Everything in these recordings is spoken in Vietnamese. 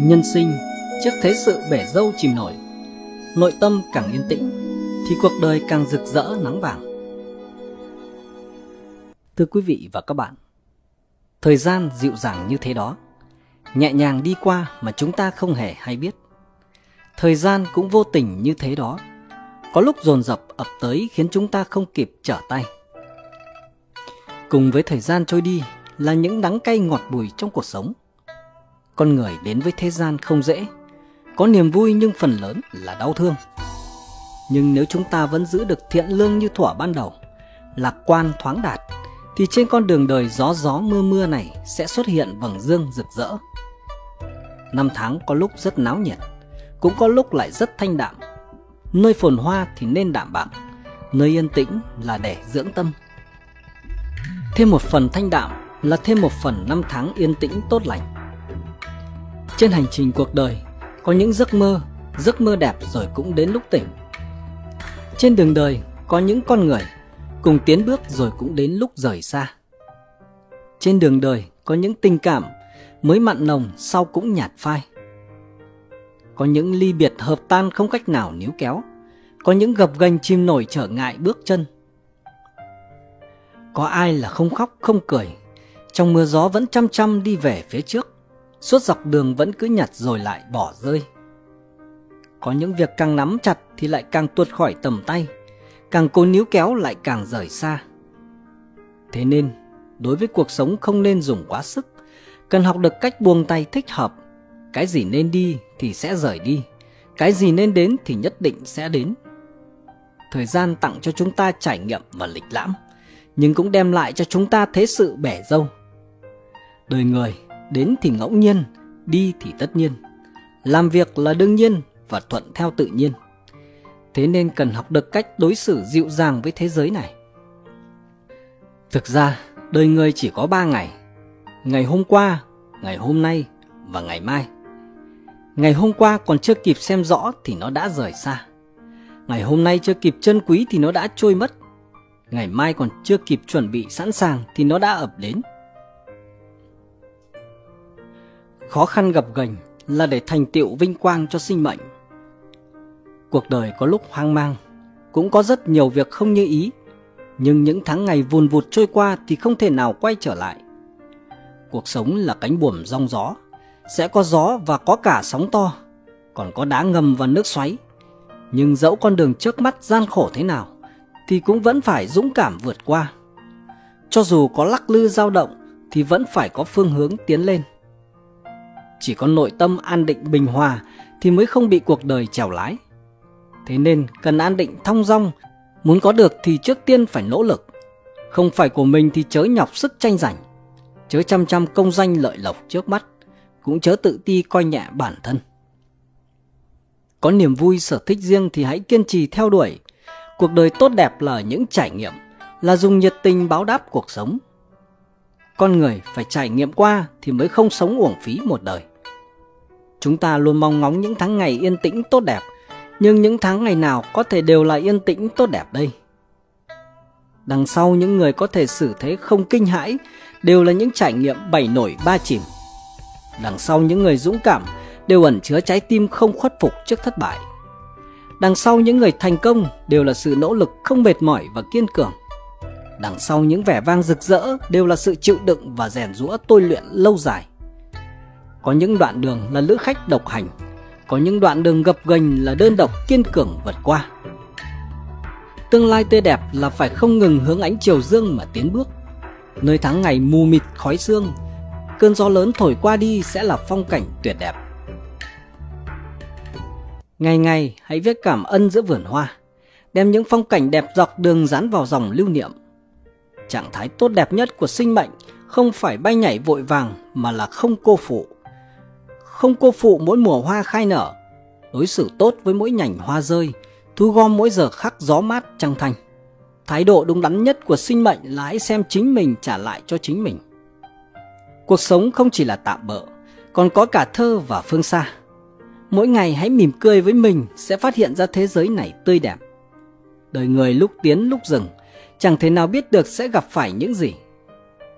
Nhân sinh, trước thế sự bể dâu chìm nổi. Nội tâm càng yên tĩnh, Thì cuộc đời càng rực rỡ nắng vàng. Thưa quý vị và các bạn, Thời gian dịu dàng như thế đó, Nhẹ nhàng đi qua mà chúng ta không hề hay biết. Thời gian cũng vô tình như thế đó, Có lúc dồn dập ập tới khiến chúng ta không kịp trở tay. Cùng với thời gian trôi đi là những đắng cay ngọt bùi trong cuộc sống con người đến với thế gian không dễ. Có niềm vui nhưng phần lớn là đau thương. Nhưng nếu chúng ta vẫn giữ được thiện lương như thuở ban đầu, Lạc quan thoáng đạt, Thì trên con đường đời gió gió mưa mưa này Sẽ xuất hiện vầng dương rực rỡ. Năm tháng có lúc rất náo nhiệt, Cũng có lúc lại rất thanh đạm. Nơi phồn hoa thì nên đạm bạc, Nơi yên tĩnh là để dưỡng tâm. Thêm một phần thanh đạm là thêm một phần năm tháng yên tĩnh tốt lành trên hành trình cuộc đời, có những giấc mơ, giấc mơ đẹp rồi cũng đến lúc tỉnh. Trên đường đời, có những con người cùng tiến bước rồi cũng đến lúc rời xa. Trên đường đời, có những tình cảm mới mặn nồng sau cũng nhạt phai. Có những ly biệt hợp tan không cách nào níu kéo, có những gập ghềnh chim nổi trở ngại bước chân. Có ai là không khóc không cười, trong mưa gió vẫn chăm chăm đi về phía trước suốt dọc đường vẫn cứ nhặt rồi lại bỏ rơi. Có những việc càng nắm chặt thì lại càng tuột khỏi tầm tay, càng cố níu kéo lại càng rời xa. Thế nên, đối với cuộc sống không nên dùng quá sức, cần học được cách buông tay thích hợp. Cái gì nên đi thì sẽ rời đi, cái gì nên đến thì nhất định sẽ đến. Thời gian tặng cho chúng ta trải nghiệm và lịch lãm, nhưng cũng đem lại cho chúng ta thế sự bẻ dâu. Đời người đến thì ngẫu nhiên, đi thì tất nhiên. Làm việc là đương nhiên và thuận theo tự nhiên. Thế nên cần học được cách đối xử dịu dàng với thế giới này. Thực ra, đời người chỉ có ba ngày. Ngày hôm qua, ngày hôm nay và ngày mai. Ngày hôm qua còn chưa kịp xem rõ thì nó đã rời xa. Ngày hôm nay chưa kịp trân quý thì nó đã trôi mất. Ngày mai còn chưa kịp chuẩn bị sẵn sàng thì nó đã ập đến. Khó khăn gặp gành là để thành tựu vinh quang cho sinh mệnh. Cuộc đời có lúc hoang mang, cũng có rất nhiều việc không như ý, nhưng những tháng ngày vùn vụt trôi qua thì không thể nào quay trở lại. Cuộc sống là cánh buồm rong gió, sẽ có gió và có cả sóng to, còn có đá ngầm và nước xoáy. Nhưng dẫu con đường trước mắt gian khổ thế nào, thì cũng vẫn phải dũng cảm vượt qua. Cho dù có lắc lư dao động, thì vẫn phải có phương hướng tiến lên. Chỉ có nội tâm an định bình hòa thì mới không bị cuộc đời trèo lái. Thế nên cần an định thong dong, muốn có được thì trước tiên phải nỗ lực. Không phải của mình thì chớ nhọc sức tranh giành, chớ chăm chăm công danh lợi lộc trước mắt, cũng chớ tự ti coi nhẹ bản thân. Có niềm vui sở thích riêng thì hãy kiên trì theo đuổi. Cuộc đời tốt đẹp là những trải nghiệm, là dùng nhiệt tình báo đáp cuộc sống. Con người phải trải nghiệm qua thì mới không sống uổng phí một đời. Chúng ta luôn mong ngóng những tháng ngày yên tĩnh tốt đẹp, nhưng những tháng ngày nào có thể đều là yên tĩnh tốt đẹp đây? Đằng sau những người có thể xử thế không kinh hãi đều là những trải nghiệm bảy nổi ba chìm. Đằng sau những người dũng cảm đều ẩn chứa trái tim không khuất phục trước thất bại. Đằng sau những người thành công đều là sự nỗ lực không mệt mỏi và kiên cường. Đằng sau những vẻ vang rực rỡ đều là sự chịu đựng và rèn rũa tôi luyện lâu dài. Có những đoạn đường là lữ khách độc hành, có những đoạn đường gập ghềnh là đơn độc kiên cường vượt qua. Tương lai tươi đẹp là phải không ngừng hướng ánh chiều dương mà tiến bước. Nơi tháng ngày mù mịt khói sương, cơn gió lớn thổi qua đi sẽ là phong cảnh tuyệt đẹp. Ngày ngày hãy viết cảm ơn giữa vườn hoa, đem những phong cảnh đẹp dọc đường dán vào dòng lưu niệm. Trạng thái tốt đẹp nhất của sinh mệnh không phải bay nhảy vội vàng mà là không cô phụ không cô phụ mỗi mùa hoa khai nở, đối xử tốt với mỗi nhành hoa rơi, thu gom mỗi giờ khắc gió mát trăng thanh. Thái độ đúng đắn nhất của sinh mệnh là hãy xem chính mình trả lại cho chính mình. Cuộc sống không chỉ là tạm bỡ, còn có cả thơ và phương xa. Mỗi ngày hãy mỉm cười với mình sẽ phát hiện ra thế giới này tươi đẹp. Đời người lúc tiến lúc dừng, chẳng thể nào biết được sẽ gặp phải những gì.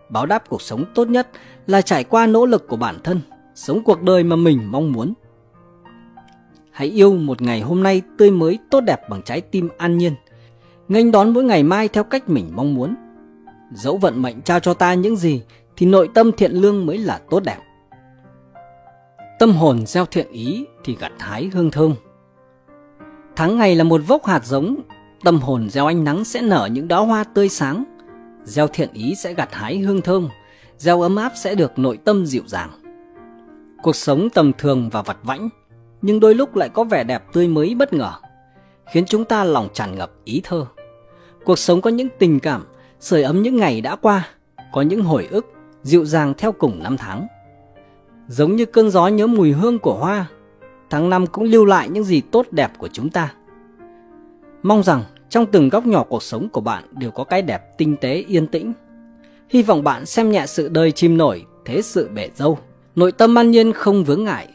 Báo đáp cuộc sống tốt nhất là trải qua nỗ lực của bản thân – sống cuộc đời mà mình mong muốn. Hãy yêu một ngày hôm nay tươi mới tốt đẹp bằng trái tim an nhiên, nghênh đón mỗi ngày mai theo cách mình mong muốn. Dẫu vận mệnh trao cho ta những gì thì nội tâm thiện lương mới là tốt đẹp. Tâm hồn gieo thiện ý thì gặt hái hương thơm. Tháng ngày là một vốc hạt giống, tâm hồn gieo ánh nắng sẽ nở những đóa hoa tươi sáng, gieo thiện ý sẽ gặt hái hương thơm, gieo ấm áp sẽ được nội tâm dịu dàng. Cuộc sống tầm thường và vặt vãnh, nhưng đôi lúc lại có vẻ đẹp tươi mới bất ngờ, khiến chúng ta lòng tràn ngập ý thơ. Cuộc sống có những tình cảm, sưởi ấm những ngày đã qua, có những hồi ức, dịu dàng theo cùng năm tháng. Giống như cơn gió nhớ mùi hương của hoa, tháng năm cũng lưu lại những gì tốt đẹp của chúng ta. Mong rằng trong từng góc nhỏ cuộc sống của bạn đều có cái đẹp tinh tế yên tĩnh. Hy vọng bạn xem nhẹ sự đời chim nổi, thế sự bể dâu, nội tâm an nhiên không vướng ngại.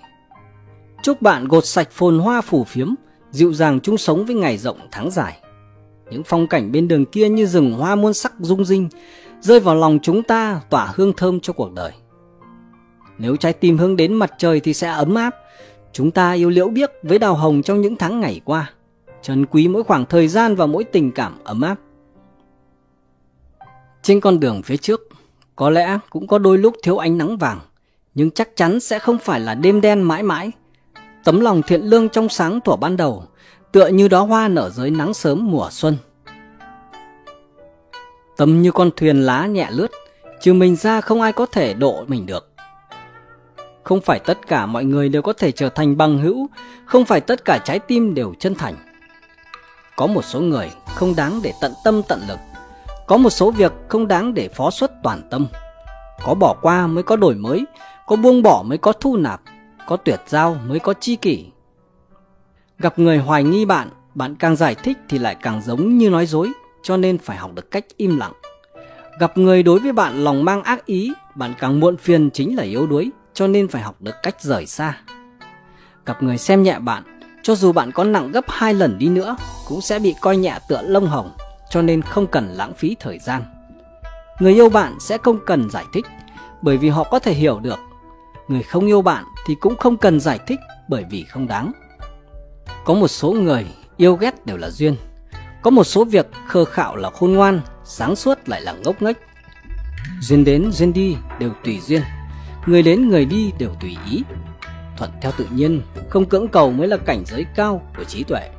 Chúc bạn gột sạch phồn hoa phủ phiếm, dịu dàng chung sống với ngày rộng tháng dài. Những phong cảnh bên đường kia như rừng hoa muôn sắc rung rinh, rơi vào lòng chúng ta tỏa hương thơm cho cuộc đời. Nếu trái tim hướng đến mặt trời thì sẽ ấm áp. Chúng ta yêu liễu biếc với đào hồng trong những tháng ngày qua. Trân quý mỗi khoảng thời gian và mỗi tình cảm ấm áp. Trên con đường phía trước, có lẽ cũng có đôi lúc thiếu ánh nắng vàng, nhưng chắc chắn sẽ không phải là đêm đen mãi mãi. Tấm lòng thiện lương trong sáng thuở ban đầu, tựa như đóa hoa nở dưới nắng sớm mùa xuân. Tâm như con thuyền lá nhẹ lướt, trừ mình ra không ai có thể độ mình được. Không phải tất cả mọi người đều có thể trở thành bằng hữu, không phải tất cả trái tim đều chân thành. Có một số người không đáng để tận tâm tận lực, có một số việc không đáng để phó xuất toàn tâm. Có bỏ qua mới có đổi mới, có buông bỏ mới có thu nạp, có tuyệt giao mới có chi kỷ. Gặp người hoài nghi bạn, bạn càng giải thích thì lại càng giống như nói dối, cho nên phải học được cách im lặng. Gặp người đối với bạn lòng mang ác ý, bạn càng muộn phiền chính là yếu đuối, cho nên phải học được cách rời xa. Gặp người xem nhẹ bạn, cho dù bạn có nặng gấp hai lần đi nữa, cũng sẽ bị coi nhẹ tựa lông hồng, cho nên không cần lãng phí thời gian. Người yêu bạn sẽ không cần giải thích, bởi vì họ có thể hiểu được. Người không yêu bạn thì cũng không cần giải thích bởi vì không đáng. Có một số người yêu ghét đều là duyên. Có một số việc khờ khạo là khôn ngoan, sáng suốt lại là ngốc nghếch. Duyên đến duyên đi đều tùy duyên người đến người đi đều tùy ý thuận theo tự nhiên, không cưỡng cầu mới là cảnh giới cao của trí tuệ.